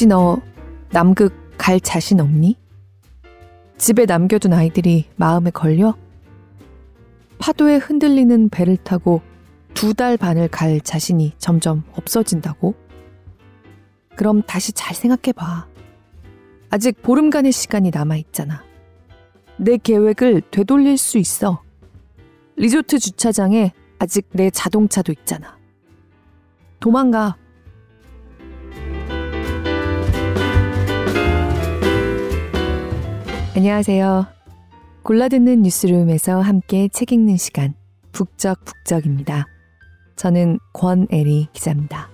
혹시 너 남극 갈 자신 없니? 집에 남겨둔 아이들이 마음에 걸려? 파도에 흔들리는 배를 타고 두 달 반을 갈 자신이 점점 없어진다고? 그럼 다시 잘 생각해봐. 아직 보름간의 시간이 남아있잖아. 내 계획을 되돌릴 수 있어. 리조트 주차장에 아직 내 자동차도 있잖아. 도망가. 안녕하세요. 골라듣는 뉴스룸에서 함께 책 읽는 시간, 북적북적입니다. 저는 권애리 기자입니다.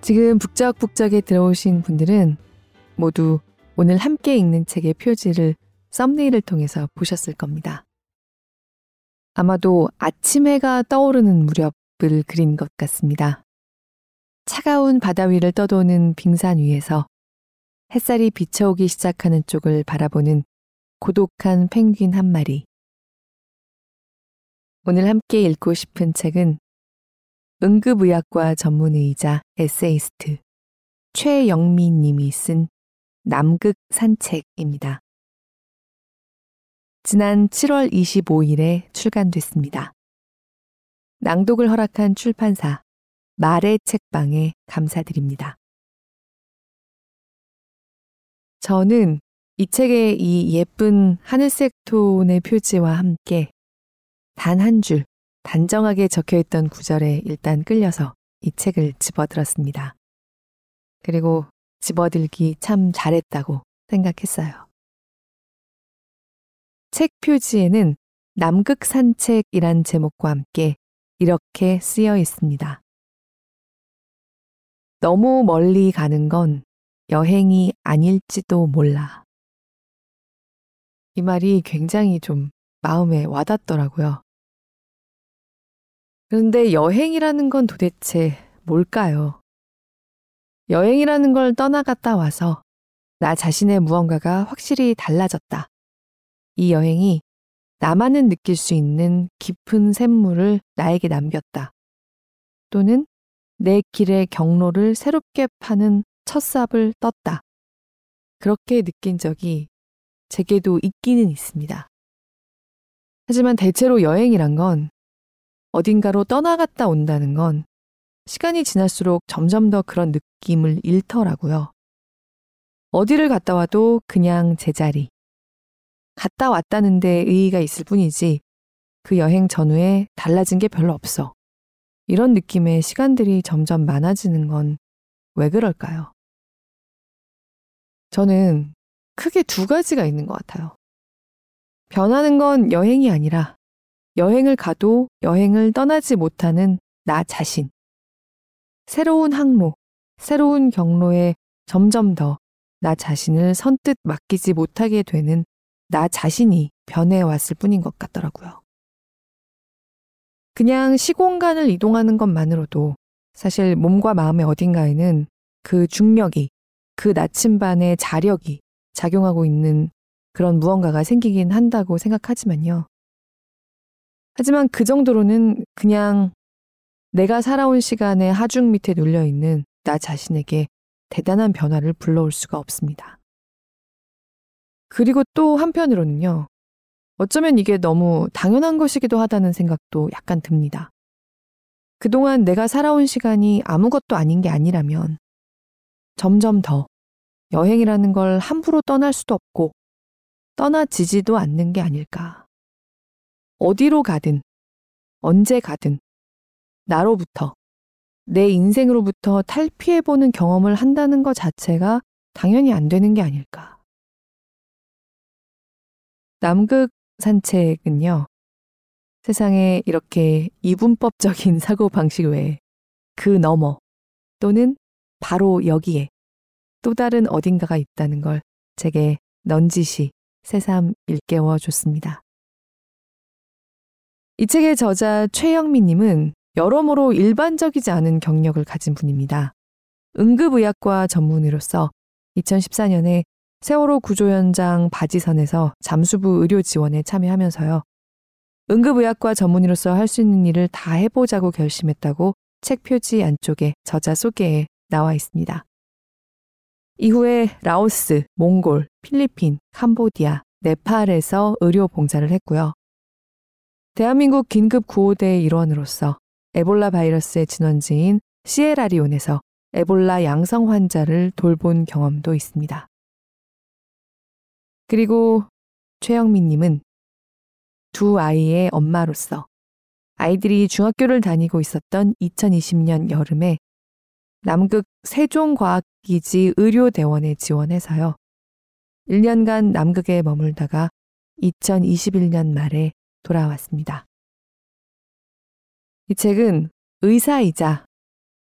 지금 북적북적에 들어오신 분들은 모두 오늘 함께 읽는 책의 표지를 썸네일을 통해서 보셨을 겁니다. 아마도 아침 해가 떠오르는 무렵을 그린 것 같습니다. 차가운 바다 위를 떠도는 빙산 위에서 햇살이 비쳐오기 시작하는 쪽을 바라보는 고독한 펭귄 한 마리. 오늘 함께 읽고 싶은 책은 응급의학과 전문의이자 에세이스트 최영미 님이 쓴 남극 산책입니다. 지난 7월 25일에 출간됐습니다. 낭독을 허락한 출판사 말의 책방에 감사드립니다. 저는 이 책의 이 예쁜 하늘색 톤의 표지와 함께 단 한 줄 단정하게 적혀 있던 구절에 일단 끌려서 이 책을 집어들었습니다. 그리고 집어들기 참 잘했다고 생각했어요. 책 표지에는 남극 산책이란 제목과 함께 이렇게 쓰여 있습니다. 너무 멀리 가는 건 여행이 아닐지도 몰라. 이 말이 굉장히 좀 마음에 와닿더라고요. 그런데 여행이라는 건 도대체 뭘까요? 여행이라는 걸 떠나갔다 와서 나 자신의 무언가가 확실히 달라졌다. 이 여행이 나만은 느낄 수 있는 깊은 샘물을 나에게 남겼다. 또는 내 길의 경로를 새롭게 파는 첫 삽을 떴다. 그렇게 느낀 적이 제게도 있기는 있습니다. 하지만 대체로 여행이란 건 어딘가로 떠나갔다 온다는 건 시간이 지날수록 점점 더 그런 느낌을 잃더라고요. 어디를 갔다 와도 그냥 제자리. 갔다 왔다는 데 의의가 있을 뿐이지 그 여행 전후에 달라진 게 별로 없어. 이런 느낌의 시간들이 점점 많아지는 건 왜 그럴까요? 저는 크게 두 가지가 있는 것 같아요. 변하는 건 여행이 아니라 여행을 가도 여행을 떠나지 못하는 나 자신. 새로운 항로, 새로운 경로에 점점 더 나 자신을 선뜻 맡기지 못하게 되는 나 자신이 변해왔을 뿐인 것 같더라고요. 그냥 시공간을 이동하는 것만으로도 사실 몸과 마음의 어딘가에는 그 중력이, 그 나침반의 자력이 작용하고 있는 그런 무언가가 생기긴 한다고 생각하지만요. 하지만 그 정도로는 그냥 내가 살아온 시간의 하중 밑에 눌려 있는 나 자신에게 대단한 변화를 불러올 수가 없습니다. 그리고 또 한편으로는요. 어쩌면 이게 너무 당연한 것이기도 하다는 생각도 약간 듭니다. 그동안 내가 살아온 시간이 아무것도 아닌 게 아니라면 점점 더 여행이라는 걸 함부로 떠날 수도 없고 떠나지지도 않는 게 아닐까. 어디로 가든, 언제 가든, 나로부터, 내 인생으로부터 탈피해보는 경험을 한다는 것 자체가 당연히 안 되는 게 아닐까. 남극 산책은요, 세상에 이렇게 이분법적인 사고 방식 외에 그 너머 또는 바로 여기에 또 다른 어딘가가 있다는 걸 제게 넌지시 새삼 일깨워 줬습니다. 이 책의 저자 최영미님은 여러모로 일반적이지 않은 경력을 가진 분입니다. 응급의학과 전문의로서 2014년에 세월호 구조 현장 바지선에서 잠수부 의료 지원에 참여하면서요. 응급의학과 전문의로서 할 수 있는 일을 다 해보자고 결심했다고 책 표지 안쪽에 저자 소개에 나와 있습니다. 이후에 라오스, 몽골, 필리핀, 캄보디아, 네팔에서 의료 봉사를 했고요. 대한민국 긴급 구호대의 일원으로서 에볼라 바이러스의 진원지인 시에라리온에서 에볼라 양성 환자를 돌본 경험도 있습니다. 그리고 최영민님은 두 아이의 엄마로서 아이들이 중학교를 다니고 있었던 2020년 여름에 남극 세종과학기지 의료대원에 지원해서요. 1년간 남극에 머물다가 2021년 말에 돌아왔습니다. 이 책은 의사이자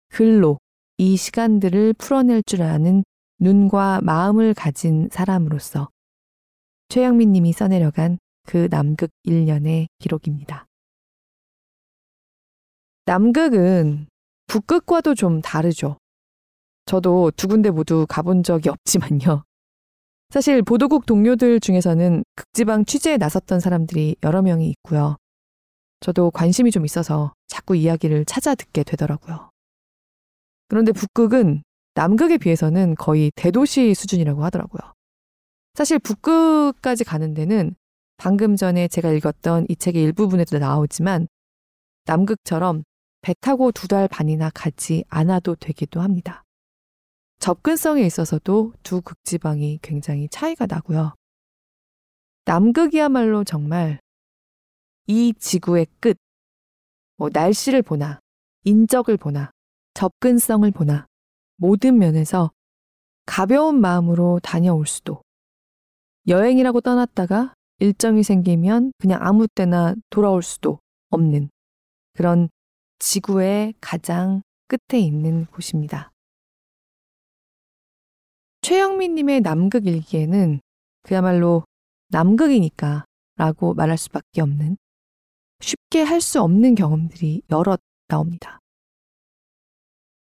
글로 이 시간들을 풀어낼 줄 아는 눈과 마음을 가진 사람으로서 최영민 님이 써내려간 그 남극 1년의 기록입니다. 남극은 북극과도 좀 다르죠. 저도 두 군데 모두 가본 적이 없지만요. 사실 보도국 동료들 중에서는 극지방 취재에 나섰던 사람들이 여러 명이 있고요. 저도 관심이 좀 있어서 자꾸 이야기를 찾아 듣게 되더라고요. 그런데 북극은 남극에 비해서는 거의 대도시 수준이라고 하더라고요. 사실 북극까지 가는 데는 방금 전에 제가 읽었던 이 책의 일부분에도 나오지만 남극처럼 배 타고 두 달 반이나 가지 않아도 되기도 합니다. 접근성에 있어서도 두 극지방이 굉장히 차이가 나고요. 남극이야말로 정말 이 지구의 끝, 뭐 날씨를 보나, 인적을 보나, 접근성을 보나, 모든 면에서 가벼운 마음으로 다녀올 수도, 여행이라고 떠났다가 일정이 생기면 그냥 아무 때나 돌아올 수도 없는 그런 지구의 가장 끝에 있는 곳입니다. 최영민님의 남극 일기에는 그야말로 남극이니까 라고 말할 수밖에 없는 쉽게 할 수 없는 경험들이 여럿 나옵니다.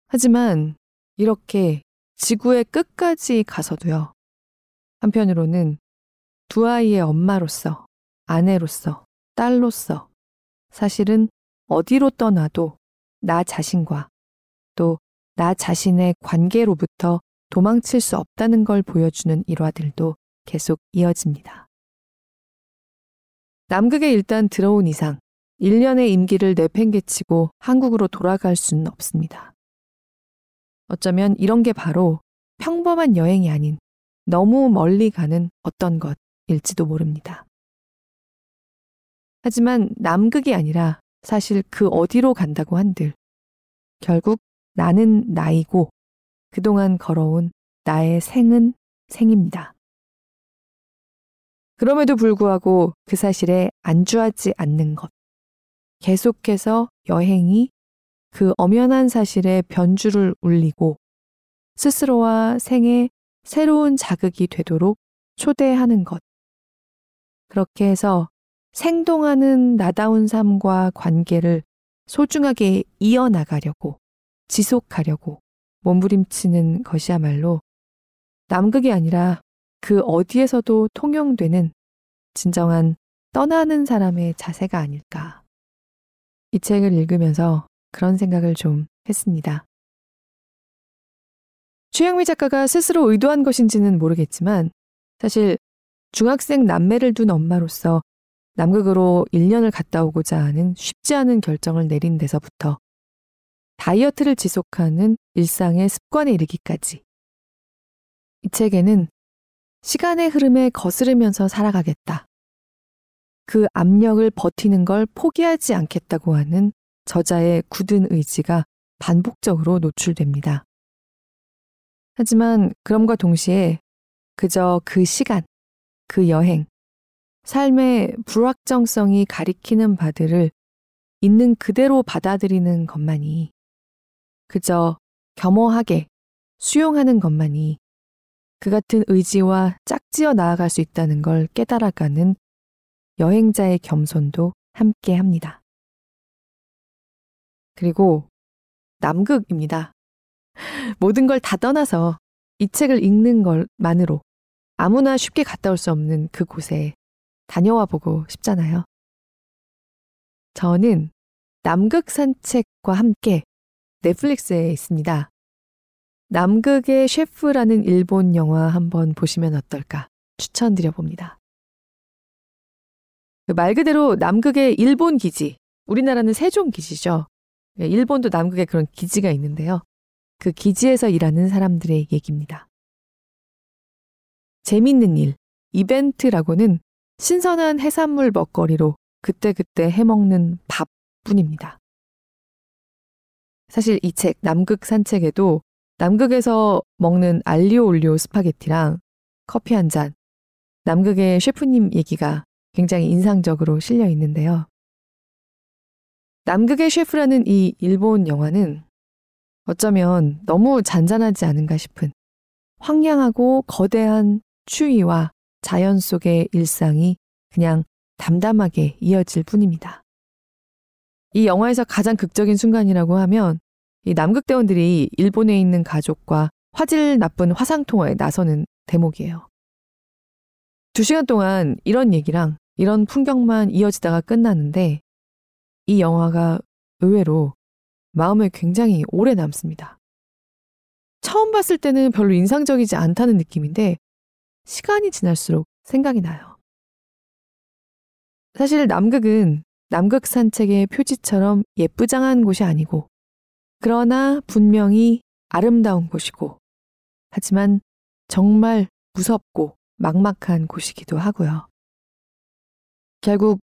하지만 이렇게 지구의 끝까지 가서도요. 한편으로는 두 아이의 엄마로서, 아내로서, 딸로서 사실은 어디로 떠나도 나 자신과 또 나 자신의 관계로부터 도망칠 수 없다는 걸 보여주는 일화들도 계속 이어집니다. 남극에 일단 들어온 이상 1년의 임기를 내팽개치고 한국으로 돌아갈 수는 없습니다. 어쩌면 이런 게 바로 평범한 여행이 아닌 너무 멀리 가는 어떤 것 일지도 모릅니다. 하지만 남극이 아니라 사실 그 어디로 간다고 한들 결국 나는 나이고 그동안 걸어온 나의 생은 생입니다. 그럼에도 불구하고 그 사실에 안주하지 않는 것. 계속해서 여행이 그 엄연한 사실에 변주를 울리고 스스로와 생에 새로운 자극이 되도록 초대하는 것. 그렇게 해서 생동하는 나다운 삶과 관계를 소중하게 이어나가려고, 지속하려고 몸부림치는 것이야말로 남극이 아니라 그 어디에서도 통용되는 진정한 떠나는 사람의 자세가 아닐까. 이 책을 읽으면서 그런 생각을 좀 했습니다. 최영미 작가가 스스로 의도한 것인지는 모르겠지만 사실 중학생 남매를 둔 엄마로서 남극으로 1년을 갔다 오고자 하는 쉽지 않은 결정을 내린 데서부터 다이어트를 지속하는 일상의 습관에 이르기까지. 이 책에는 시간의 흐름에 거스르면서 살아가겠다. 그 압력을 버티는 걸 포기하지 않겠다고 하는 저자의 굳은 의지가 반복적으로 노출됩니다. 하지만 그럼과 동시에 그저 그 시간, 그 여행, 삶의 불확정성이 가리키는 바들을 있는 그대로 받아들이는 것만이 그저 겸허하게 수용하는 것만이 그 같은 의지와 짝지어 나아갈 수 있다는 걸 깨달아가는 여행자의 겸손도 함께 합니다. 그리고 남극입니다. 모든 걸 다 떠나서 이 책을 읽는 것만으로 아무나 쉽게 갔다 올 수 없는 그곳에 다녀와 보고 싶잖아요. 저는 남극 산책과 함께 넷플릭스에 있습니다. 남극의 셰프라는 일본 영화 한번 보시면 어떨까 추천드려 봅니다. 그말 그대로 남극의 일본 기지, 우리나라는 세종 기지죠. 예, 일본도 남극에 그런 기지가 있는데요. 그 기지에서 일하는 사람들의 얘기입니다. 재밌는 일, 이벤트라고는 신선한 해산물 먹거리로 그때그때 해먹는 밥 뿐입니다. 사실 이 책, 남극 산책에도 남극에서 먹는 알리오 올리오 스파게티랑 커피 한 잔, 남극의 셰프님 얘기가 굉장히 인상적으로 실려 있는데요. 남극의 셰프라는 이 일본 영화는 어쩌면 너무 잔잔하지 않은가 싶은 황량하고 거대한 추위와 자연 속의 일상이 그냥 담담하게 이어질 뿐입니다. 이 영화에서 가장 극적인 순간이라고 하면 이 남극대원들이 일본에 있는 가족과 화질 나쁜 화상통화에 나서는 대목이에요. 두 시간 동안 이런 얘기랑 이런 풍경만 이어지다가 끝나는데 이 영화가 의외로 마음에 굉장히 오래 남습니다. 처음 봤을 때는 별로 인상적이지 않다는 느낌인데 시간이 지날수록 생각이 나요. 사실 남극은 남극 산책의 표지처럼 예쁘장한 곳이 아니고 그러나 분명히 아름다운 곳이고 하지만 정말 무섭고 막막한 곳이기도 하고요. 결국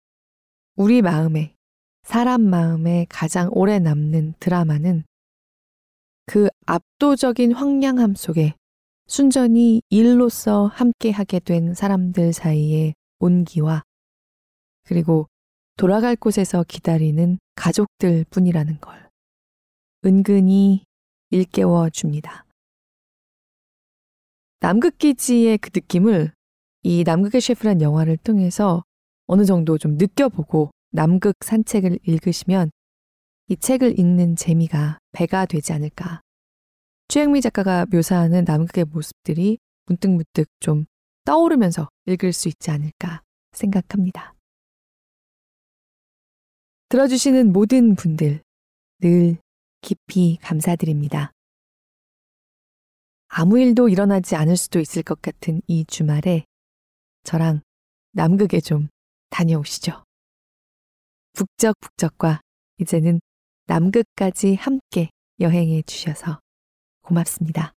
우리 마음에 사람 마음에 가장 오래 남는 드라마는 그 압도적인 황량함 속에 순전히 일로서 함께하게 된 사람들 사이의 온기와 그리고 돌아갈 곳에서 기다리는 가족들 뿐이라는 걸 은근히 일깨워 줍니다. 남극기지의 그 느낌을 이 남극의 셰프란 영화를 통해서 어느 정도 좀 느껴보고 남극 산책을 읽으시면 이 책을 읽는 재미가 배가 되지 않을까. 최영미 작가가 묘사하는 남극의 모습들이 문득문득 좀 떠오르면서 읽을 수 있지 않을까 생각합니다. 들어주시는 모든 분들 늘 깊이 감사드립니다. 아무 일도 일어나지 않을 수도 있을 것 같은 이 주말에 저랑 남극에 좀 다녀오시죠. 북적북적과 이제는 남극까지 함께 여행해 주셔서 고맙습니다.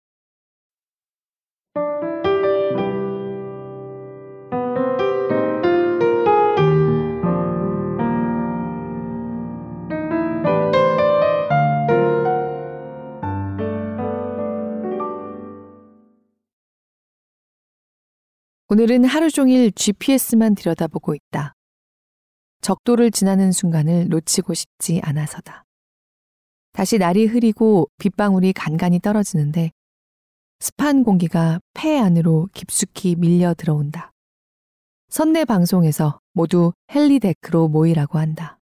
오늘은 하루 종일 GPS만 들여다보고 있다. 적도를 지나는 순간을 놓치고 싶지 않아서다. 다시 날이 흐리고 빗방울이 간간히 떨어지는데 습한 공기가 폐 안으로 깊숙이 밀려 들어온다. 선내 방송에서 모두 헬리데크로 모이라고 한다.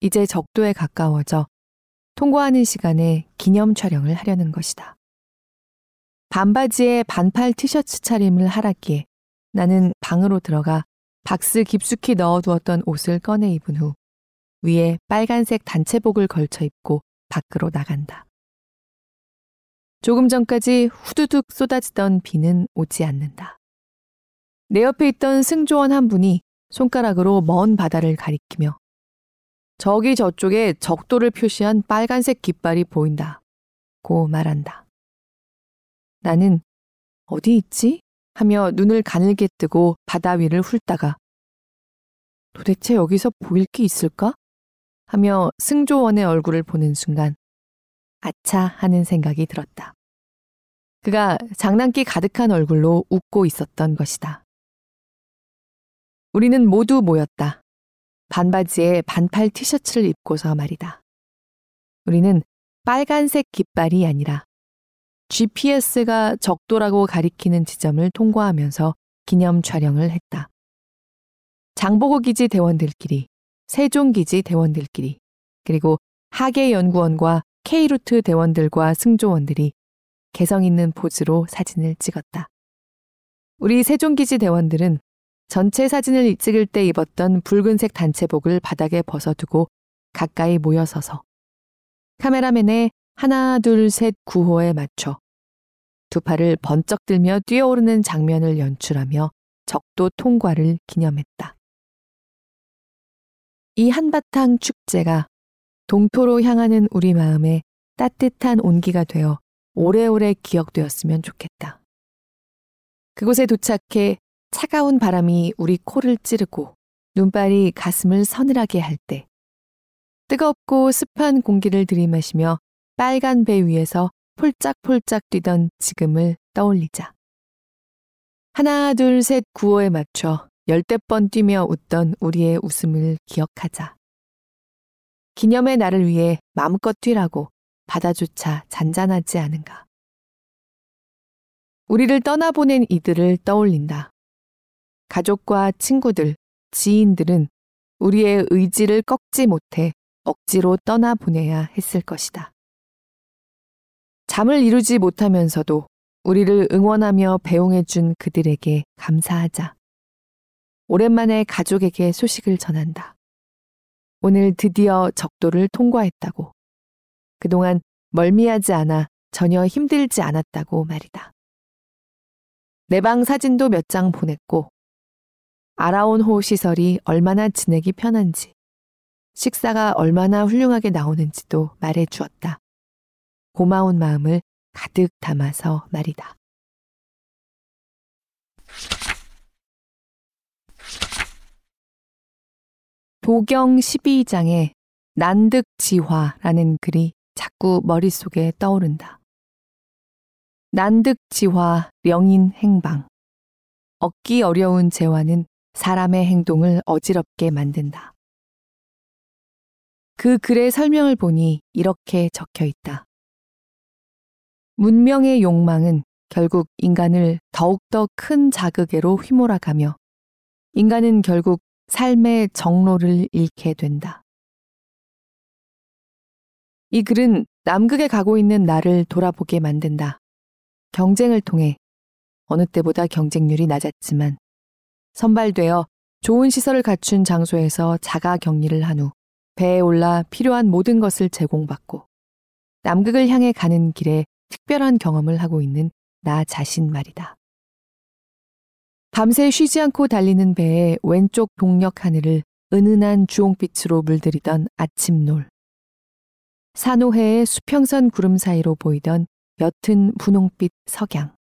이제 적도에 가까워져 통과하는 시간에 기념 촬영을 하려는 것이다. 반바지에 반팔 티셔츠 차림을 하라기에 나는 방으로 들어가 박스 깊숙이 넣어두었던 옷을 꺼내 입은 후 위에 빨간색 단체복을 걸쳐 입고 밖으로 나간다. 조금 전까지 후두둑 쏟아지던 비는 오지 않는다. 내 옆에 있던 승조원 한 분이 손가락으로 먼 바다를 가리키며 저기 저쪽에 적도를 표시한 빨간색 깃발이 보인다. 고 말한다. 나는 어디 있지? 하며 눈을 가늘게 뜨고 바다 위를 훑다가 도대체 여기서 보일 게 있을까? 하며 승조원의 얼굴을 보는 순간 아차 하는 생각이 들었다. 그가 장난기 가득한 얼굴로 웃고 있었던 것이다. 우리는 모두 모였다. 반바지에 반팔 티셔츠를 입고서 말이다. 우리는 빨간색 깃발이 아니라 GPS가 적도라고 가리키는 지점을 통과하면서 기념 촬영을 했다. 장보고 기지 대원들끼리, 세종 기지 대원들끼리, 그리고 하계연구원과 K루트 대원들과 승조원들이 개성 있는 포즈로 사진을 찍었다. 우리 세종기지 대원들은 전체 사진을 찍을 때 입었던 붉은색 단체복을 바닥에 벗어두고 가까이 모여서서 카메라맨의 하나, 둘, 셋 구호에 맞춰 두 팔을 번쩍 들며 뛰어오르는 장면을 연출하며 적도 통과를 기념했다. 이 한바탕 축제가 동토로 향하는 우리 마음에 따뜻한 온기가 되어 오래오래 기억되었으면 좋겠다. 그곳에 도착해 차가운 바람이 우리 코를 찌르고 눈발이 가슴을 서늘하게 할 때, 뜨겁고 습한 공기를 들이마시며 빨간 배 위에서 폴짝폴짝 뛰던 지금을 떠올리자. 하나, 둘, 셋 구호에 맞춰 열댓 번 뛰며 웃던 우리의 웃음을 기억하자. 기념의 날을 위해 마음껏 뛰라고 바다조차 잔잔하지 않은가. 우리를 떠나보낸 이들을 떠올린다. 가족과 친구들, 지인들은 우리의 의지를 꺾지 못해 억지로 떠나보내야 했을 것이다. 잠을 이루지 못하면서도 우리를 응원하며 배웅해준 그들에게 감사하자. 오랜만에 가족에게 소식을 전한다. 오늘 드디어 적도를 통과했다고. 그동안 멀미하지 않아 전혀 힘들지 않았다고 말이다. 내 방 사진도 몇 장 보냈고, 아라온호 시설이 얼마나 지내기 편한지, 식사가 얼마나 훌륭하게 나오는지도 말해 주었다. 고마운 마음을 가득 담아서 말이다. 도경 12장에 난득지화라는 글이 자꾸 머릿속에 떠오른다. 난득지화 명인 행방. 얻기 어려운 재화는 사람의 행동을 어지럽게 만든다. 그 글의 설명을 보니 이렇게 적혀 있다. 문명의 욕망은 결국 인간을 더욱더 큰 자극에로 휘몰아가며 인간은 결국 삶의 정로를 잃게 된다. 이 글은 남극에 가고 있는 나를 돌아보게 만든다. 경쟁을 통해 어느 때보다 경쟁률이 낮았지만 선발되어 좋은 시설을 갖춘 장소에서 자가 격리를 한 후 배에 올라 필요한 모든 것을 제공받고 남극을 향해 가는 길에 특별한 경험을 하고 있는 나 자신 말이다. 밤새 쉬지 않고 달리는 배의 왼쪽 동력 하늘을 은은한 주홍빛으로 물들이던 아침놀. 산호해의 수평선 구름 사이로 보이던 옅은 분홍빛 석양.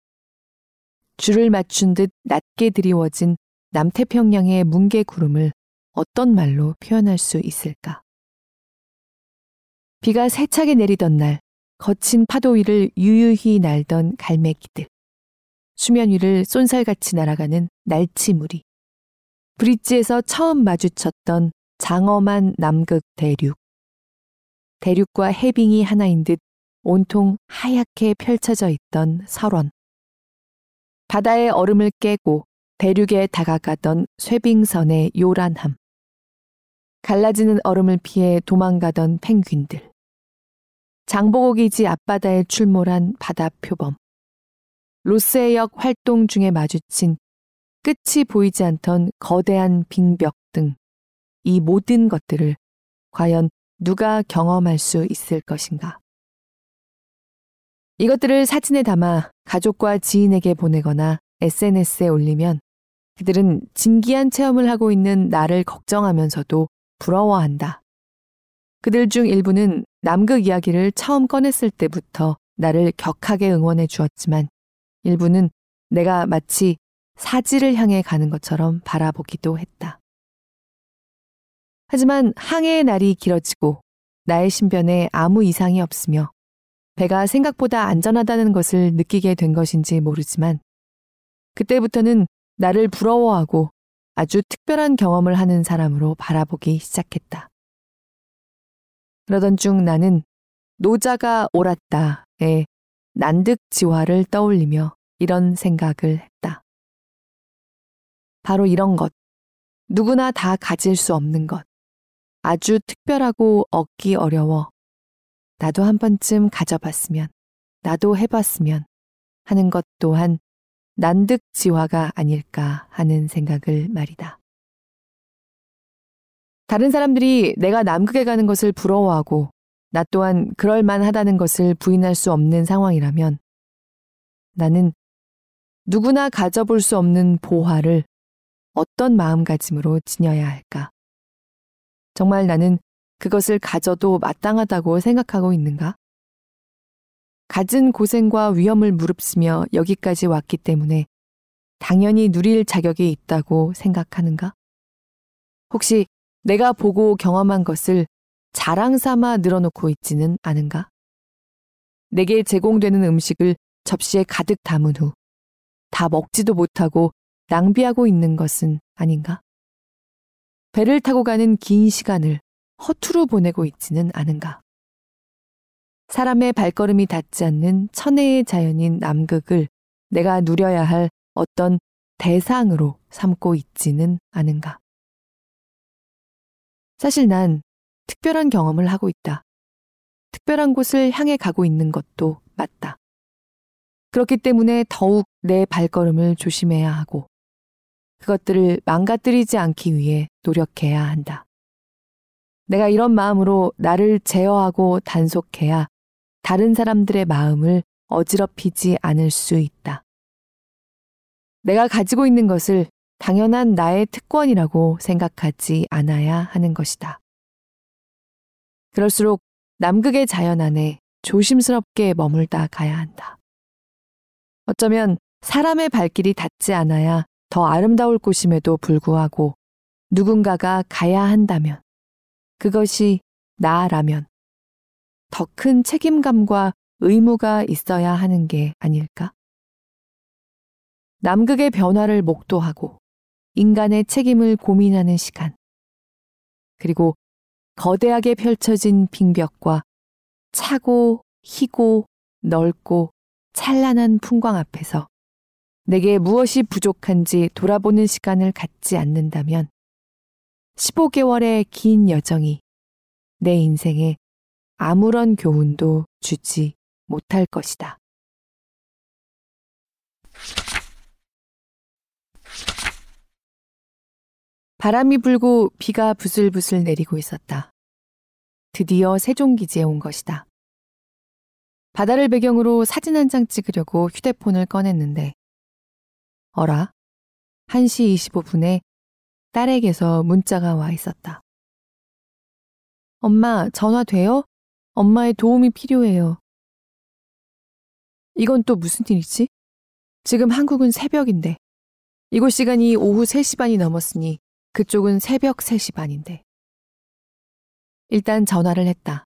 줄을 맞춘 듯 낮게 드리워진 남태평양의 뭉게 구름을 어떤 말로 표현할 수 있을까? 비가 세차게 내리던 날 거친 파도 위를 유유히 날던 갈매기들. 수면 위를 쏜살같이 날아가는 날치무리. 브릿지에서 처음 마주쳤던 장엄한 남극 대륙. 대륙과 해빙이 하나인 듯 온통 하얗게 펼쳐져 있던 설원. 바다의 얼음을 깨고 대륙에 다가가던 쇠빙선의 요란함. 갈라지는 얼음을 피해 도망가던 펭귄들. 장보고기지 앞바다에 출몰한 바다 표범. 로스해역 활동 중에 마주친 끝이 보이지 않던 거대한 빙벽 등 이 모든 것들을 과연 누가 경험할 수 있을 것인가. 이것들을 사진에 담아 가족과 지인에게 보내거나 SNS에 올리면 그들은 진기한 체험을 하고 있는 나를 걱정하면서도 부러워한다. 그들 중 일부는 남극 이야기를 처음 꺼냈을 때부터 나를 격하게 응원해 주었지만 일부는 내가 마치 사지를 향해 가는 것처럼 바라보기도 했다. 하지만 항해의 날이 길어지고 나의 신변에 아무 이상이 없으며 배가 생각보다 안전하다는 것을 느끼게 된 것인지 모르지만 그때부터는 나를 부러워하고 아주 특별한 경험을 하는 사람으로 바라보기 시작했다. 그러던 중 나는 노자가 옳았다의 난득지화를 떠올리며 이런 생각을 했다. 바로 이런 것. 누구나 다 가질 수 없는 것. 아주 특별하고 얻기 어려워. 나도 한 번쯤 가져봤으면, 나도 해봤으면 하는 것 또한 난득지화가 아닐까 하는 생각을 말이다. 다른 사람들이 내가 남극에 가는 것을 부러워하고 나 또한 그럴 만하다는 것을 부인할 수 없는 상황이라면 나는 누구나 가져볼 수 없는 보화를 어떤 마음가짐으로 지녀야 할까? 정말 나는 그것을 가져도 마땅하다고 생각하고 있는가? 갖은 고생과 위험을 무릅쓰며 여기까지 왔기 때문에 당연히 누릴 자격이 있다고 생각하는가? 혹시 내가 보고 경험한 것을 자랑 삼아 늘어놓고 있지는 않은가? 내게 제공되는 음식을 접시에 가득 담은 후 다 먹지도 못하고 낭비하고 있는 것은 아닌가? 배를 타고 가는 긴 시간을 허투루 보내고 있지는 않은가? 사람의 발걸음이 닿지 않는 천혜의 자연인 남극을 내가 누려야 할 어떤 대상으로 삼고 있지는 않은가? 사실 난 특별한 경험을 하고 있다. 특별한 곳을 향해 가고 있는 것도 맞다. 그렇기 때문에 더욱 내 발걸음을 조심해야 하고 그것들을 망가뜨리지 않기 위해 노력해야 한다. 내가 이런 마음으로 나를 제어하고 단속해야 다른 사람들의 마음을 어지럽히지 않을 수 있다. 내가 가지고 있는 것을 당연한 나의 특권이라고 생각하지 않아야 하는 것이다. 그럴수록 남극의 자연 안에 조심스럽게 머물다 가야 한다. 어쩌면 사람의 발길이 닿지 않아야 더 아름다울 곳임에도 불구하고 누군가가 가야 한다면, 그것이 나라면 더 큰 책임감과 의무가 있어야 하는 게 아닐까? 남극의 변화를 목도하고 인간의 책임을 고민하는 시간. 그리고 거대하게 펼쳐진 빙벽과 차고, 희고, 넓고 찬란한 풍광 앞에서 내게 무엇이 부족한지 돌아보는 시간을 갖지 않는다면 15개월의 긴 여정이 내 인생에 아무런 교훈도 주지 못할 것이다. 바람이 불고 비가 부슬부슬 내리고 있었다. 드디어 세종기지에 온 것이다. 바다를 배경으로 사진 한 장 찍으려고 휴대폰을 꺼냈는데, 어라? 1시 25분에 딸에게서 문자가 와 있었다. 엄마, 전화 돼요? 엄마의 도움이 필요해요. 이건 또 무슨 일이지? 지금 한국은 새벽인데, 이곳 시간이 오후 3시 반이 넘었으니 그쪽은 새벽 3시 반인데. 일단 전화를 했다.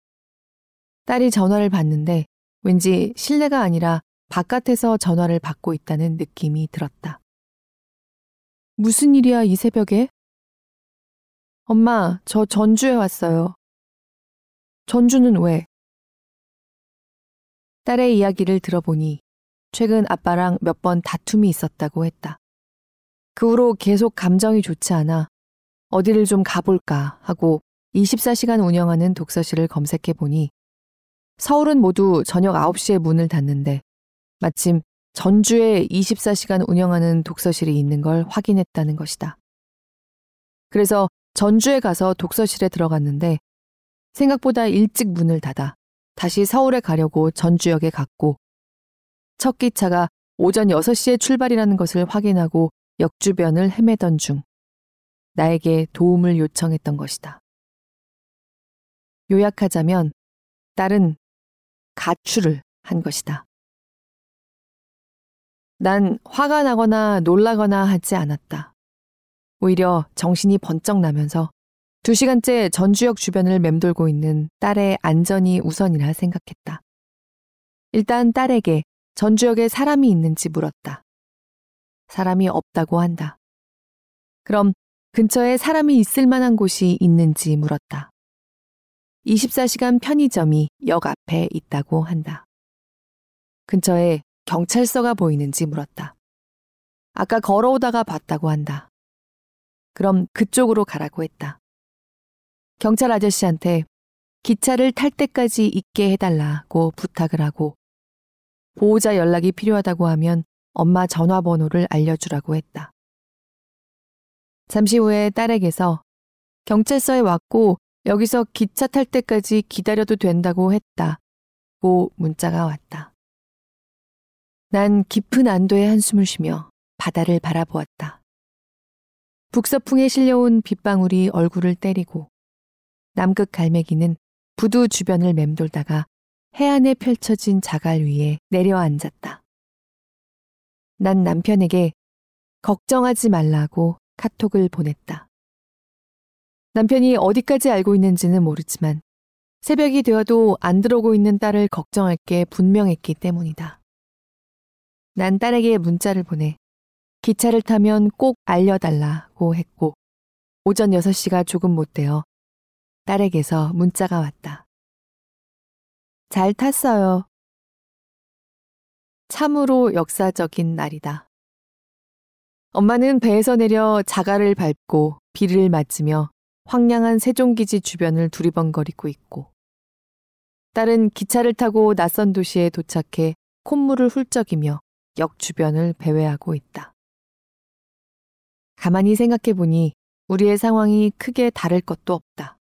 딸이 전화를 받는데 왠지 실내가 아니라 바깥에서 전화를 받고 있다는 느낌이 들었다. 무슨 일이야, 이 새벽에? 엄마, 저 전주에 왔어요. 전주는 왜? 딸의 이야기를 들어보니 최근 아빠랑 몇 번 다툼이 있었다고 했다. 그 후로 계속 감정이 좋지 않아 어디를 좀 가볼까 하고 24시간 운영하는 독서실을 검색해 보니 서울은 모두 저녁 9시에 문을 닫는데 마침 전주에 24시간 운영하는 독서실이 있는 걸 확인했다는 것이다. 그래서 전주에 가서 독서실에 들어갔는데 생각보다 일찍 문을 닫아 다시 서울에 가려고 전주역에 갔고 첫 기차가 오전 6시에 출발이라는 것을 확인하고 역 주변을 헤매던 중 나에게 도움을 요청했던 것이다. 요약하자면 딸은 가출을 한 것이다. 난 화가 나거나 놀라거나 하지 않았다. 오히려 정신이 번쩍 나면서 두 시간째 전주역 주변을 맴돌고 있는 딸의 안전이 우선이라 생각했다. 일단 딸에게 전주역에 사람이 있는지 물었다. 사람이 없다고 한다. 그럼 근처에 사람이 있을 만한 곳이 있는지 물었다. 24시간 편의점이 역 앞에 있다고 한다. 근처에 경찰서가 보이는지 물었다. 아까 걸어오다가 봤다고 한다. 그럼 그쪽으로 가라고 했다. 경찰 아저씨한테 기차를 탈 때까지 있게 해달라고 부탁을 하고 보호자 연락이 필요하다고 하면 엄마 전화번호를 알려주라고 했다. 잠시 후에 딸에게서 경찰서에 왔고 여기서 기차 탈 때까지 기다려도 된다고 했다. 고 문자가 왔다. 난 깊은 안도의 한숨을 쉬며 바다를 바라보았다. 북서풍에 실려온 빗방울이 얼굴을 때리고 남극 갈매기는 부두 주변을 맴돌다가 해안에 펼쳐진 자갈 위에 내려앉았다. 난 남편에게 걱정하지 말라고 카톡을 보냈다. 남편이 어디까지 알고 있는지는 모르지만 새벽이 되어도 안 들어오고 있는 딸을 걱정할 게 분명했기 때문이다. 난 딸에게 문자를 보내 기차를 타면 꼭 알려달라고 했고 오전 6시가 조금 못 되어 딸에게서 문자가 왔다. 잘 탔어요. 참으로 역사적인 날이다. 엄마는 배에서 내려 자갈을 밟고 비를 맞으며 황량한 세종기지 주변을 두리번거리고 있고 딸은 기차를 타고 낯선 도시에 도착해 콧물을 훌쩍이며 역 주변을 배회하고 있다. 가만히 생각해 보니 우리의 상황이 크게 다를 것도 없다.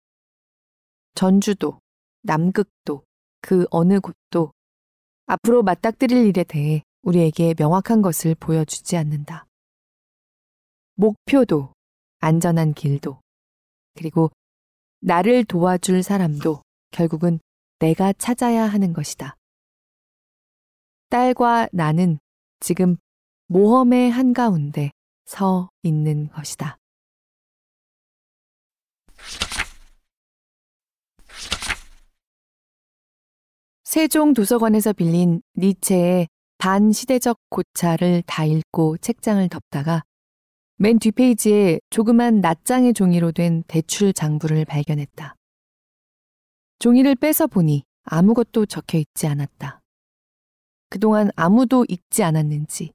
전주도, 남극도, 그 어느 곳도 앞으로 맞닥뜨릴 일에 대해 우리에게 명확한 것을 보여주지 않는다. 목표도, 안전한 길도, 그리고 나를 도와줄 사람도 결국은 내가 찾아야 하는 것이다. 딸과 나는 지금 모험의 한가운데 서 있는 것이다. 세종 도서관에서 빌린 니체의 반시대적 고차를 다 읽고 책장을 덮다가 맨 뒷페이지에 조그만 낱장의 종이로 된 대출 장부를 발견했다. 종이를 빼서 보니 아무것도 적혀 있지 않았다. 그동안 아무도 읽지 않았는지,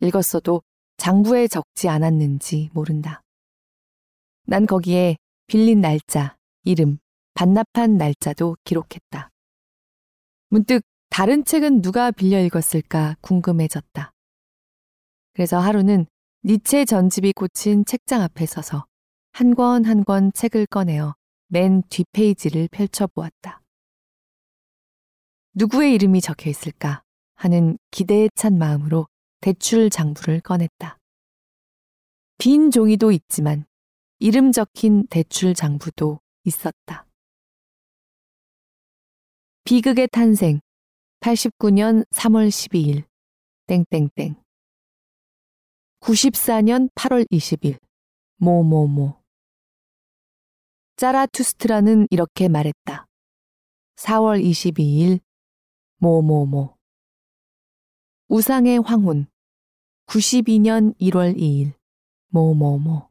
읽었어도 장부에 적지 않았는지 모른다. 난 거기에 빌린 날짜, 이름, 반납한 날짜도 기록했다. 문득 다른 책은 누가 빌려 읽었을까 궁금해졌다. 그래서 하루는 니체 전집이 꽂힌 책장 앞에 서서 한 권 한 권 책을 꺼내어 맨 뒷페이지를 펼쳐보았다. 누구의 이름이 적혀 있을까 하는 기대에 찬 마음으로 대출 장부를 꺼냈다. 빈 종이도 있지만 이름 적힌 대출 장부도 있었다. 비극의 탄생 89년 3월 12일 땡땡땡 94년 8월 20일. 모모모. 짜라투스트라는 이렇게 말했다. 4월 22일. 모모모. 우상의 황혼. 92년 1월 2일. 모모모.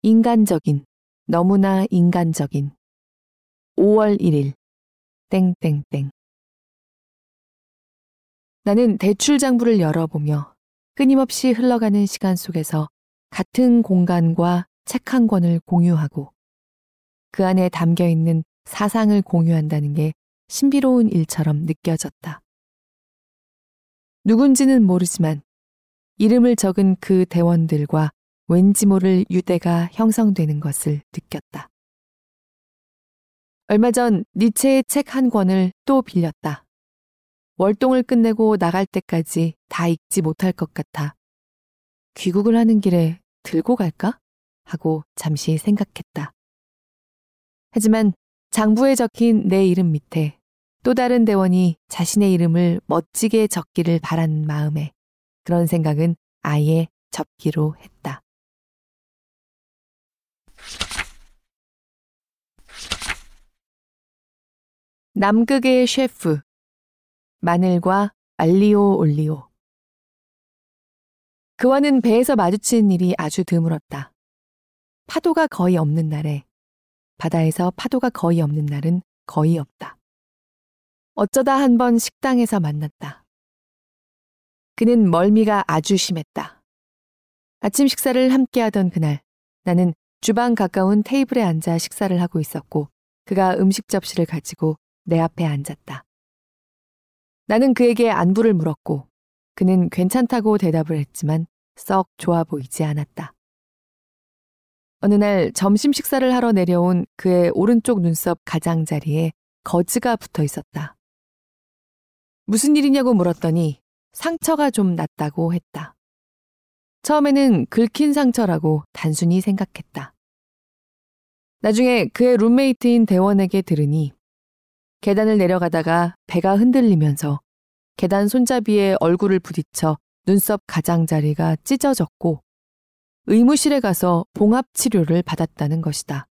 인간적인. 너무나 인간적인. 5월 1일. 땡땡땡. 나는 대출 장부를 열어보며 끊임없이 흘러가는 시간 속에서 같은 공간과 책 한 권을 공유하고 그 안에 담겨 있는 사상을 공유한다는 게 신비로운 일처럼 느껴졌다. 누군지는 모르지만 이름을 적은 그 대원들과 왠지 모를 유대가 형성되는 것을 느꼈다. 얼마 전 니체의 책 한 권을 또 빌렸다. 월동을 끝내고 나갈 때까지 다 읽지 못할 것 같아. 귀국을 하는 길에 들고 갈까? 하고 잠시 생각했다. 하지만 장부에 적힌 내 이름 밑에 또 다른 대원이 자신의 이름을 멋지게 적기를 바란 마음에 그런 생각은 아예 접기로 했다. 남극의 셰프 마늘과 알리오 올리오 그와는 배에서 마주치는 일이 아주 드물었다. 파도가 거의 없는 날에 바다에서 파도가 거의 없는 날은 거의 없다. 어쩌다 한 번 식당에서 만났다. 그는 멀미가 아주 심했다. 아침 식사를 함께 하던 그날 나는 주방 가까운 테이블에 앉아 식사를 하고 있었고 그가 음식 접시를 가지고 내 앞에 앉았다. 나는 그에게 안부를 물었고 그는 괜찮다고 대답을 했지만 썩 좋아 보이지 않았다. 어느 날 점심 식사를 하러 내려온 그의 오른쪽 눈썹 가장자리에 거즈가 붙어 있었다. 무슨 일이냐고 물었더니 상처가 좀 났다고 했다. 처음에는 긁힌 상처라고 단순히 생각했다. 나중에 그의 룸메이트인 대원에게 들으니 계단을 내려가다가 배가 흔들리면서 계단 손잡이에 얼굴을 부딪혀 눈썹 가장자리가 찢어졌고 의무실에 가서 봉합 치료를 받았다는 것이다.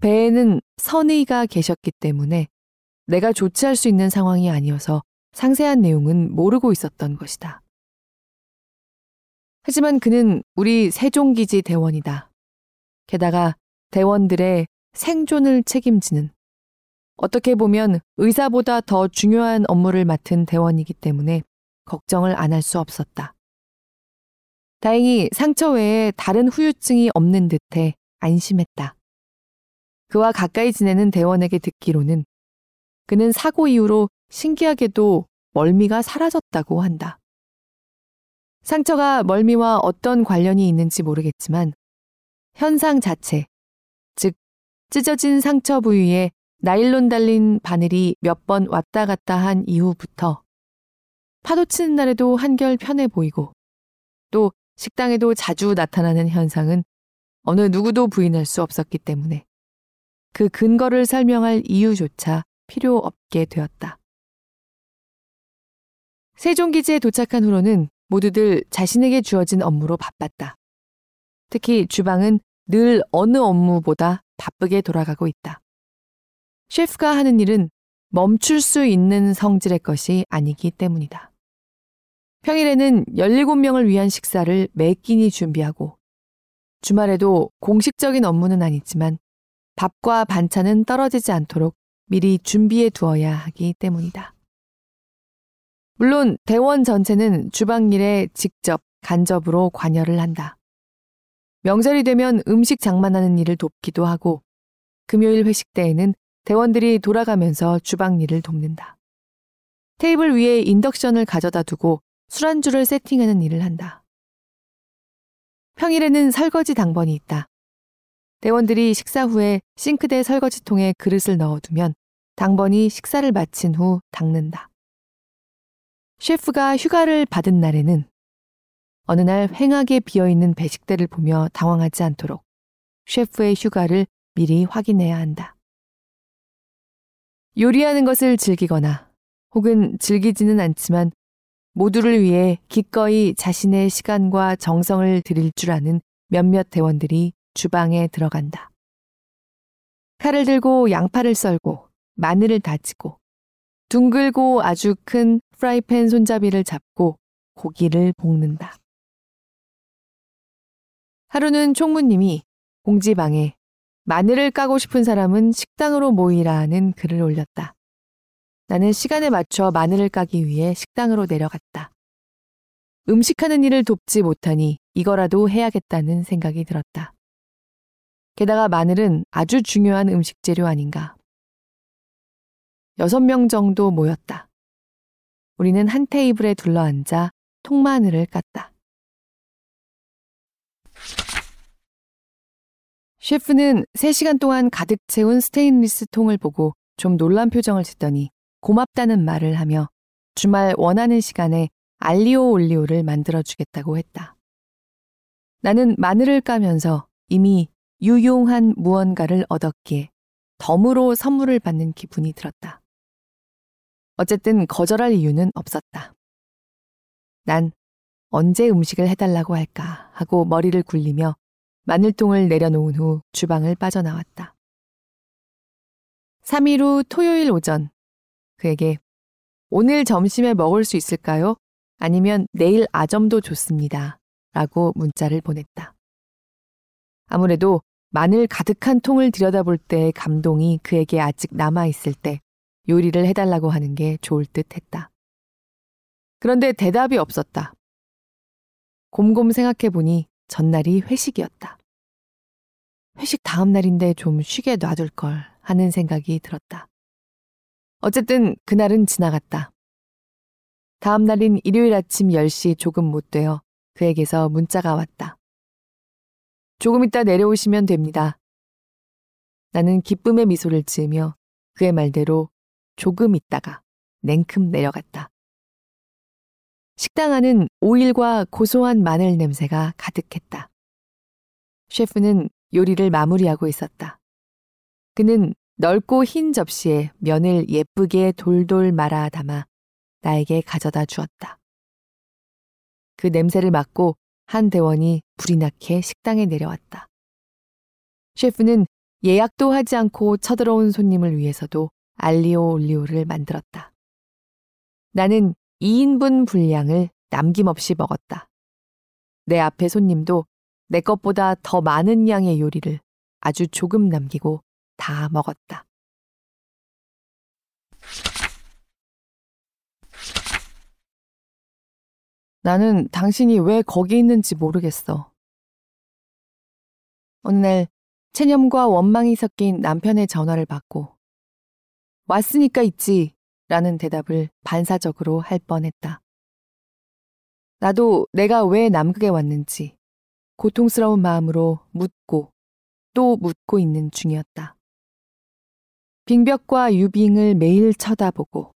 배에는 선의가 계셨기 때문에 내가 조치할 수 있는 상황이 아니어서 상세한 내용은 모르고 있었던 것이다. 하지만 그는 우리 세종기지 대원이다. 게다가 대원들의 생존을 책임지는 어떻게 보면 의사보다 더 중요한 업무를 맡은 대원이기 때문에 걱정을 안 할 수 없었다. 다행히 상처 외에 다른 후유증이 없는 듯해 안심했다. 그와 가까이 지내는 대원에게 듣기로는 그는 사고 이후로 신기하게도 멀미가 사라졌다고 한다. 상처가 멀미와 어떤 관련이 있는지 모르겠지만 현상 자체, 즉 찢어진 상처 부위에 나일론 달린 바늘이 몇 번 왔다 갔다 한 이후부터 파도 치는 날에도 한결 편해 보이고 또 식당에도 자주 나타나는 현상은 어느 누구도 부인할 수 없었기 때문에 그 근거를 설명할 이유조차 필요 없게 되었다. 세종기지에 도착한 후로는 모두들 자신에게 주어진 업무로 바빴다. 특히 주방은 늘 어느 업무보다 바쁘게 돌아가고 있다. 셰프가 하는 일은 멈출 수 있는 성질의 것이 아니기 때문이다. 평일에는 17명을 위한 식사를 매 끼니 준비하고 주말에도 공식적인 업무는 아니지만 밥과 반찬은 떨어지지 않도록 미리 준비해 두어야 하기 때문이다. 물론 대원 전체는 주방 일에 직접 간접으로 관여를 한다. 명절이 되면 음식 장만하는 일을 돕기도 하고 금요일 회식 때에는 대원들이 돌아가면서 주방 일을 돕는다. 테이블 위에 인덕션을 가져다 두고 술안주를 세팅하는 일을 한다. 평일에는 설거지 당번이 있다. 대원들이 식사 후에 싱크대 설거지통에 그릇을 넣어두면 당번이 식사를 마친 후 닦는다. 셰프가 휴가를 받은 날에는 어느 날 횡하게 비어있는 배식대를 보며 당황하지 않도록 셰프의 휴가를 미리 확인해야 한다. 요리하는 것을 즐기거나 혹은 즐기지는 않지만 모두를 위해 기꺼이 자신의 시간과 정성을 들일 줄 아는 몇몇 대원들이 주방에 들어간다. 칼을 들고 양파를 썰고 마늘을 다지고 둥글고 아주 큰 프라이팬 손잡이를 잡고 고기를 볶는다. 하루는 총무님이 공지방에 마늘을 까고 싶은 사람은 식당으로 모이라 하는 글을 올렸다. 나는 시간에 맞춰 마늘을 까기 위해 식당으로 내려갔다. 음식하는 일을 돕지 못하니 이거라도 해야겠다는 생각이 들었다. 게다가 마늘은 아주 중요한 음식 재료 아닌가. 여섯 명 정도 모였다. 우리는 한 테이블에 둘러앉아 통마늘을 깠다. 셰프는 3시간 동안 가득 채운 스테인리스 통을 보고 좀 놀란 표정을 짓더니 고맙다는 말을 하며 주말 원하는 시간에 알리오 올리오를 만들어주겠다고 했다. 나는 마늘을 까면서 이미 유용한 무언가를 얻었기에 덤으로 선물을 받는 기분이 들었다. 어쨌든 거절할 이유는 없었다. 난 언제 음식을 해달라고 할까 하고 머리를 굴리며 마늘통을 내려놓은 후 주방을 빠져나왔다. 3일 후 토요일 오전 그에게 오늘 점심에 먹을 수 있을까요? 아니면 내일 아점도 좋습니다. 라고 문자를 보냈다. 아무래도 마늘 가득한 통을 들여다볼 때의 감동이 그에게 아직 남아있을 때 요리를 해달라고 하는 게 좋을 듯 했다. 그런데 대답이 없었다. 곰곰 생각해보니 전날이 회식이었다. 회식 다음 날인데 좀 쉬게 놔둘 걸 하는 생각이 들었다. 어쨌든 그날은 지나갔다. 다음 날인 일요일 아침 10시 조금 못 되어 그에게서 문자가 왔다. 조금 있다 내려오시면 됩니다. 나는 기쁨의 미소를 지으며 그의 말대로 조금 있다가 냉큼 내려갔다. 식당 안은 오일과 고소한 마늘 냄새가 가득했다. 셰프는 요리를 마무리하고 있었다. 그는 넓고 흰 접시에 면을 예쁘게 돌돌 말아 담아 나에게 가져다 주었다. 그 냄새를 맡고 한 대원이 불이 나게 식당에 내려왔다. 셰프는 예약도 하지 않고 쳐들어온 손님을 위해서도 알리오 올리오를 만들었다. 나는 2인분 분량을 남김없이 먹었다. 내 앞에 손님도 내 것보다 더 많은 양의 요리를 아주 조금 남기고 다 먹었다. 나는 당신이 왜 거기 있는지 모르겠어. 어느 날 체념과 원망이 섞인 남편의 전화를 받고 왔으니까 있지 라는 대답을 반사적으로 할 뻔했다. 나도 내가 왜 남극에 왔는지 고통스러운 마음으로 묻고 또 묻고 있는 중이었다. 빙벽과 유빙을 매일 쳐다보고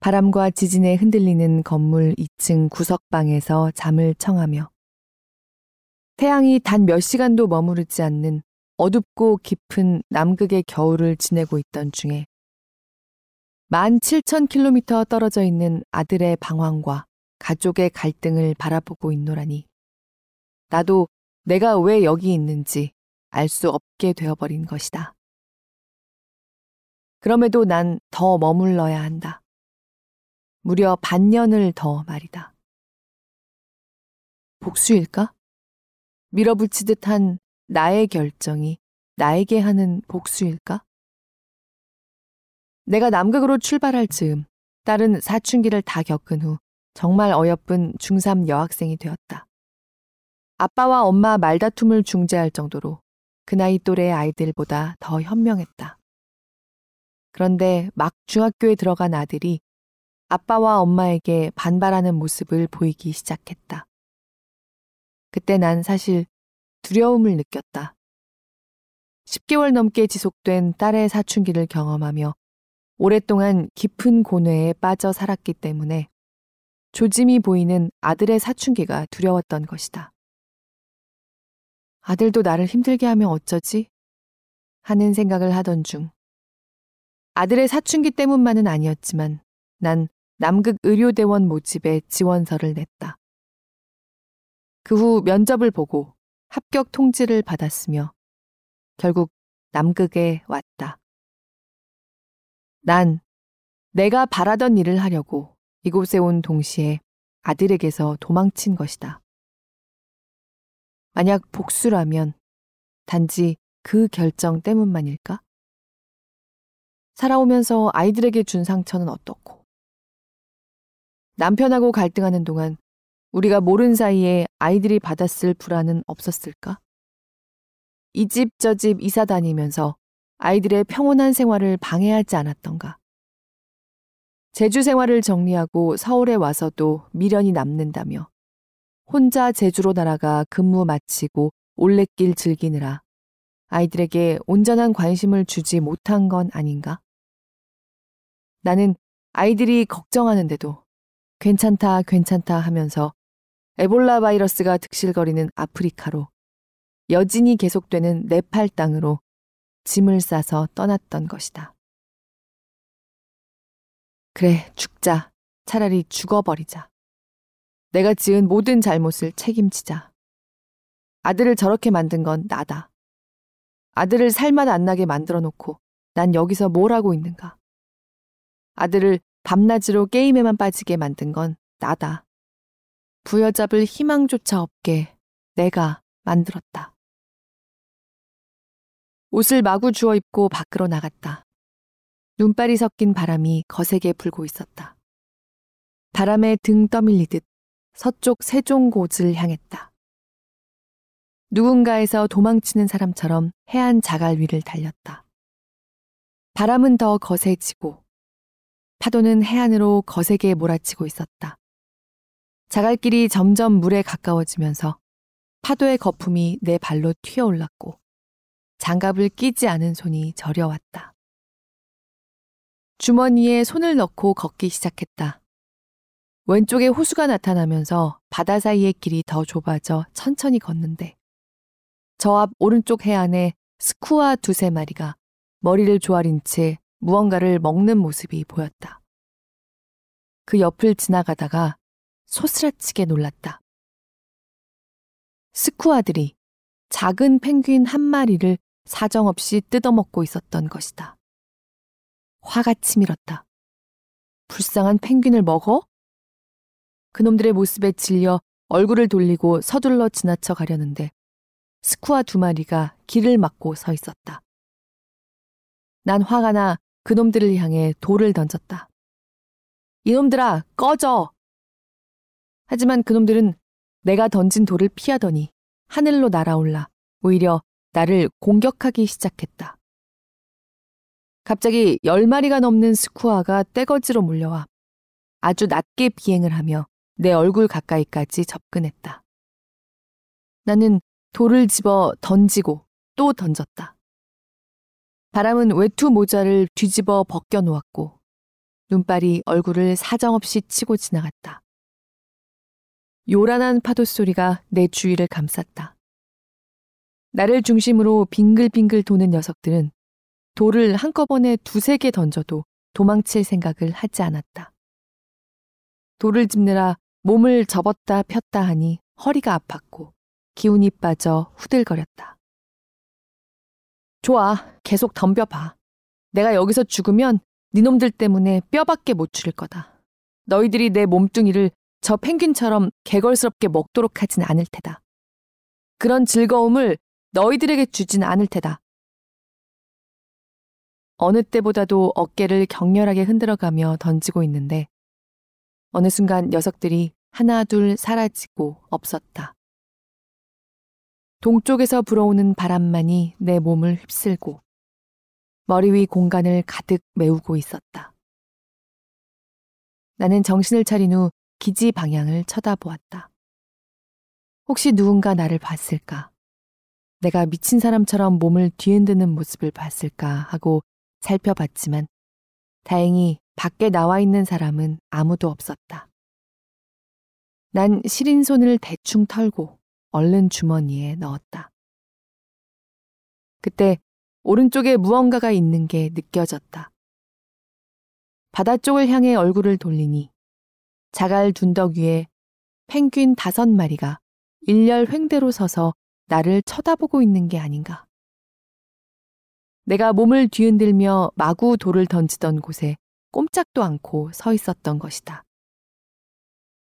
바람과 지진에 흔들리는 건물 2층 구석방에서 잠을 청하며 태양이 단 몇 시간도 머무르지 않는 어둡고 깊은 남극의 겨울을 지내고 있던 중에 17,000km 떨어져 있는 아들의 방황과 가족의 갈등을 바라보고 있노라니 나도 내가 왜 여기 있는지 알 수 없게 되어버린 것이다. 그럼에도 난 더 머물러야 한다. 무려 반년을 더 말이다. 복수일까? 밀어붙이듯 한 나의 결정이 나에게 하는 복수일까? 내가 남극으로 출발할 즈음 딸은 사춘기를 다 겪은 후 정말 어여쁜 중3 여학생이 되었다. 아빠와 엄마 말다툼을 중재할 정도로 그 나이 또래의 아이들보다 더 현명했다. 그런데 막 중학교에 들어간 아들이 아빠와 엄마에게 반발하는 모습을 보이기 시작했다. 그때 난 사실 두려움을 느꼈다. 10개월 넘게 지속된 딸의 사춘기를 경험하며 오랫동안 깊은 고뇌에 빠져 살았기 때문에 조짐이 보이는 아들의 사춘기가 두려웠던 것이다. 아들도 나를 힘들게 하면 어쩌지? 하는 생각을 하던 중 아들의 사춘기 때문만은 아니었지만 난 남극 의료대원 모집에 지원서를 냈다. 그 후 면접을 보고 합격 통지를 받았으며 결국 남극에 왔다. 난 내가 바라던 일을 하려고 이곳에 온 동시에 아들에게서 도망친 것이다. 만약 복수라면 단지 그 결정 때문만일까? 살아오면서 아이들에게 준 상처는 어떻고? 남편하고 갈등하는 동안 우리가 모른 사이에 아이들이 받았을 불안은 없었을까? 이 집 저집 이사 다니면서 아이들의 평온한 생활을 방해하지 않았던가? 제주 생활을 정리하고 서울에 와서도 미련이 남는다며 혼자 제주로 날아가 근무 마치고 올레길 즐기느라 아이들에게 온전한 관심을 주지 못한 건 아닌가? 나는 아이들이 걱정하는데도 괜찮다, 괜찮다 하면서 에볼라 바이러스가 득실거리는 아프리카로 여진이 계속되는 네팔 땅으로 짐을 싸서 떠났던 것이다. 그래, 죽자. 차라리 죽어버리자. 내가 지은 모든 잘못을 책임지자. 아들을 저렇게 만든 건 나다. 아들을 살맛 안 나게 만들어 놓고 난 여기서 뭘 하고 있는가. 아들을 밤낮으로 게임에만 빠지게 만든 건 나다. 부여잡을 희망조차 없게 내가 만들었다. 옷을 마구 주워 입고 밖으로 나갔다. 눈발이 섞인 바람이 거세게 불고 있었다. 바람에 등 떠밀리듯 서쪽 세종곳을 향했다. 누군가에서 도망치는 사람처럼 해안 자갈 위를 달렸다. 바람은 더 거세지고 파도는 해안으로 거세게 몰아치고 있었다. 자갈길이 점점 물에 가까워지면서 파도의 거품이 내 발로 튀어올랐고 장갑을 끼지 않은 손이 저려왔다. 주머니에 손을 넣고 걷기 시작했다. 왼쪽에 호수가 나타나면서 바다 사이의 길이 더 좁아져 천천히 걷는데 저 앞 오른쪽 해안에 스쿠아 두세 마리가 머리를 조아린 채 무언가를 먹는 모습이 보였다. 그 옆을 지나가다가 소스라치게 놀랐다. 스쿠아들이 작은 펭귄 한 마리를 사정없이 뜯어먹고 있었던 것이다. 화가 치밀었다. 불쌍한 펭귄을 먹어? 그놈들의 모습에 질려 얼굴을 돌리고 서둘러 지나쳐 가려는데 스쿠아 두 마리가 길을 막고 서 있었다. 난 화가 나 그놈들을 향해 돌을 던졌다. 이놈들아, 꺼져! 하지만 그놈들은 내가 던진 돌을 피하더니 하늘로 날아올라 오히려 나를 공격하기 시작했다. 갑자기 열 마리가 넘는 스쿠아가 떼거지로 몰려와 아주 낮게 비행을 하며 내 얼굴 가까이까지 접근했다. 나는 돌을 집어 던지고 또 던졌다. 바람은 외투 모자를 뒤집어 벗겨 놓았고 눈발이 얼굴을 사정없이 치고 지나갔다. 요란한 파도 소리가 내 주위를 감쌌다. 나를 중심으로 빙글빙글 도는 녀석들은 돌을 한꺼번에 두세 개 던져도 도망칠 생각을 하지 않았다. 돌을 짚느라 몸을 접었다 폈다 하니 허리가 아팠고 기운이 빠져 후들거렸다. 좋아, 계속 덤벼봐. 내가 여기서 죽으면 니놈들 때문에 뼈밖에 못 추릴 거다. 너희들이 내 몸뚱이를 저 펭귄처럼 개걸스럽게 먹도록 하진 않을 테다. 그런 즐거움을 너희들에게 주진 않을 테다. 어느 때보다도 어깨를 격렬하게 흔들어가며 던지고 있는데 어느 순간 녀석들이 하나 둘 사라지고 없었다. 동쪽에서 불어오는 바람만이 내 몸을 휩쓸고 머리 위 공간을 가득 메우고 있었다. 나는 정신을 차린 후 기지 방향을 쳐다보았다. 혹시 누군가 나를 봤을까? 내가 미친 사람처럼 몸을 뒤흔드는 모습을 봤을까 하고 살펴봤지만 다행히 밖에 나와 있는 사람은 아무도 없었다. 난 시린 손을 대충 털고 얼른 주머니에 넣었다. 그때 오른쪽에 무언가가 있는 게 느껴졌다. 바다 쪽을 향해 얼굴을 돌리니 자갈 둔덕 위에 펭귄 다섯 마리가 일렬 횡대로 서서 나를 쳐다보고 있는 게 아닌가. 내가 몸을 뒤흔들며 마구 돌을 던지던 곳에 꼼짝도 않고 서 있었던 것이다.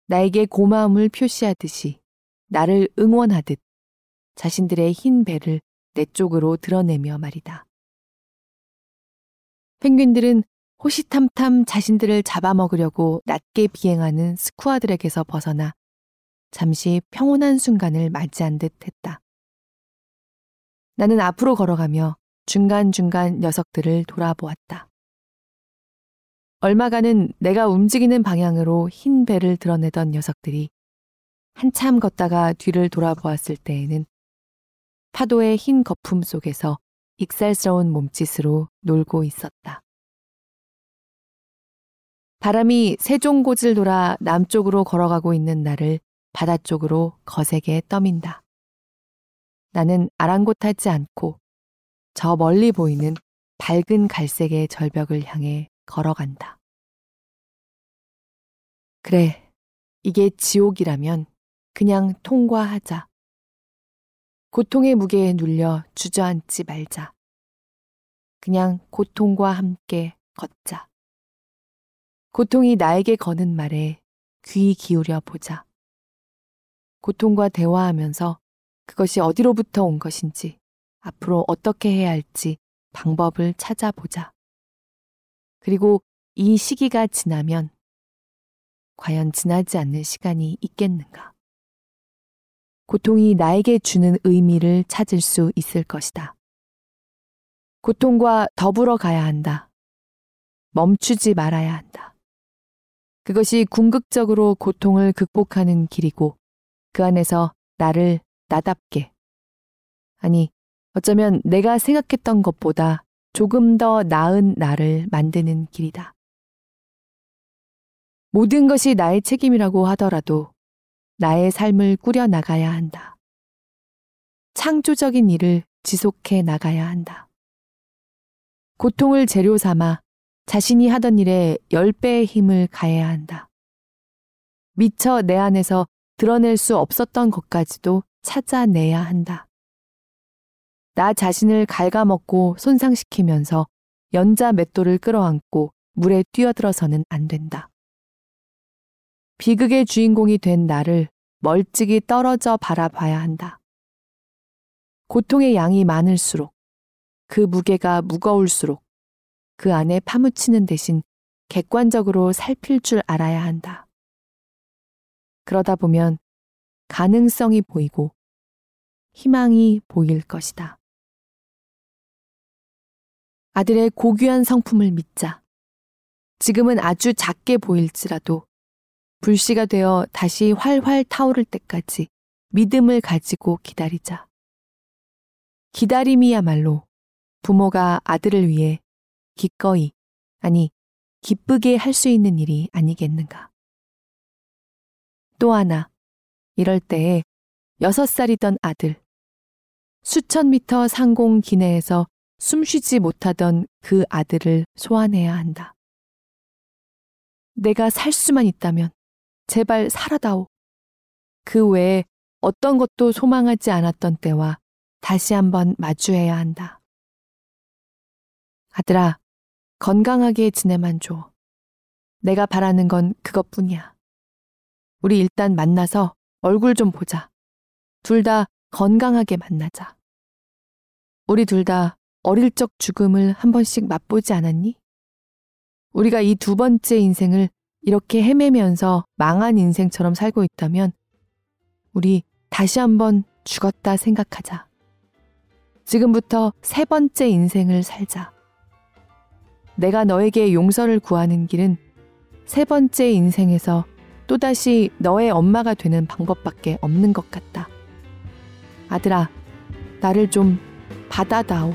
나에게 고마움을 표시하듯이 나를 응원하듯 자신들의 흰 배를 내 쪽으로 드러내며 말이다. 펭귄들은 호시탐탐 자신들을 잡아먹으려고 낮게 비행하는 스쿠아들에게서 벗어나 잠시 평온한 순간을 맞이한 듯 했다. 나는 앞으로 걸어가며 중간중간 녀석들을 돌아보았다. 얼마간은 내가 움직이는 방향으로 흰 배를 드러내던 녀석들이 한참 걷다가 뒤를 돌아보았을 때에는 파도의 흰 거품 속에서 익살스러운 몸짓으로 놀고 있었다. 바람이 세종고지를 돌아 남쪽으로 걸어가고 있는 나를 바다 쪽으로 거세게 떠민다. 나는 아랑곳하지 않고 저 멀리 보이는 밝은 갈색의 절벽을 향해 걸어간다. 그래, 이게 지옥이라면 그냥 통과하자. 고통의 무게에 눌려 주저앉지 말자. 그냥 고통과 함께 걷자. 고통이 나에게 거는 말에 귀 기울여 보자. 고통과 대화하면서 그것이 어디로부터 온 것인지, 앞으로 어떻게 해야 할지 방법을 찾아보자. 그리고 이 시기가 지나면 과연 지나지 않는 시간이 있겠는가? 고통이 나에게 주는 의미를 찾을 수 있을 것이다. 고통과 더불어 가야 한다. 멈추지 말아야 한다. 그것이 궁극적으로 고통을 극복하는 길이고 그 안에서 나를 나답게 아니 어쩌면 내가 생각했던 것보다 조금 더 나은 나를 만드는 길이다. 모든 것이 나의 책임이라고 하더라도 나의 삶을 꾸려 나가야 한다. 창조적인 일을 지속해 나가야 한다. 고통을 재료 삼아 자신이 하던 일에 10배의 힘을 가해야 한다. 미처 내 안에서 드러낼 수 없었던 것까지도 찾아내야 한다. 나 자신을 갉아먹고 손상시키면서 연자 맷돌을 끌어안고 물에 뛰어들어서는 안 된다. 비극의 주인공이 된 나를 멀찍이 떨어져 바라봐야 한다. 고통의 양이 많을수록 그 무게가 무거울수록 그 안에 파묻히는 대신 객관적으로 살필 줄 알아야 한다. 그러다 보면 가능성이 보이고 희망이 보일 것이다. 아들의 고귀한 성품을 믿자. 지금은 아주 작게 보일지라도 불씨가 되어 다시 활활 타오를 때까지 믿음을 가지고 기다리자. 기다림이야말로 부모가 아들을 위해 기꺼이, 아니, 기쁘게 할 수 있는 일이 아니겠는가. 또 하나, 이럴 때에 여섯 살이던 아들, 수천 미터 상공 기내에서 숨쉬지 못하던 그 아들을 소환해야 한다. 내가 살 수만 있다면 제발 살아다오. 그 외에 어떤 것도 소망하지 않았던 때와 다시 한번 마주해야 한다. 아들아, 건강하게 지내만 줘. 내가 바라는 건 그것뿐이야. 우리 일단 만나서 얼굴 좀 보자. 둘 다 건강하게 만나자. 우리 둘 다 어릴 적 죽음을 한 번씩 맛보지 않았니? 우리가 이 두 번째 인생을 이렇게 헤매면서 망한 인생처럼 살고 있다면 우리 다시 한번 죽었다 생각하자. 지금부터 세 번째 인생을 살자. 내가 너에게 용서를 구하는 길은 세 번째 인생에서 또다시 너의 엄마가 되는 방법밖에 없는 것 같다. 아들아, 나를 좀 받아다오.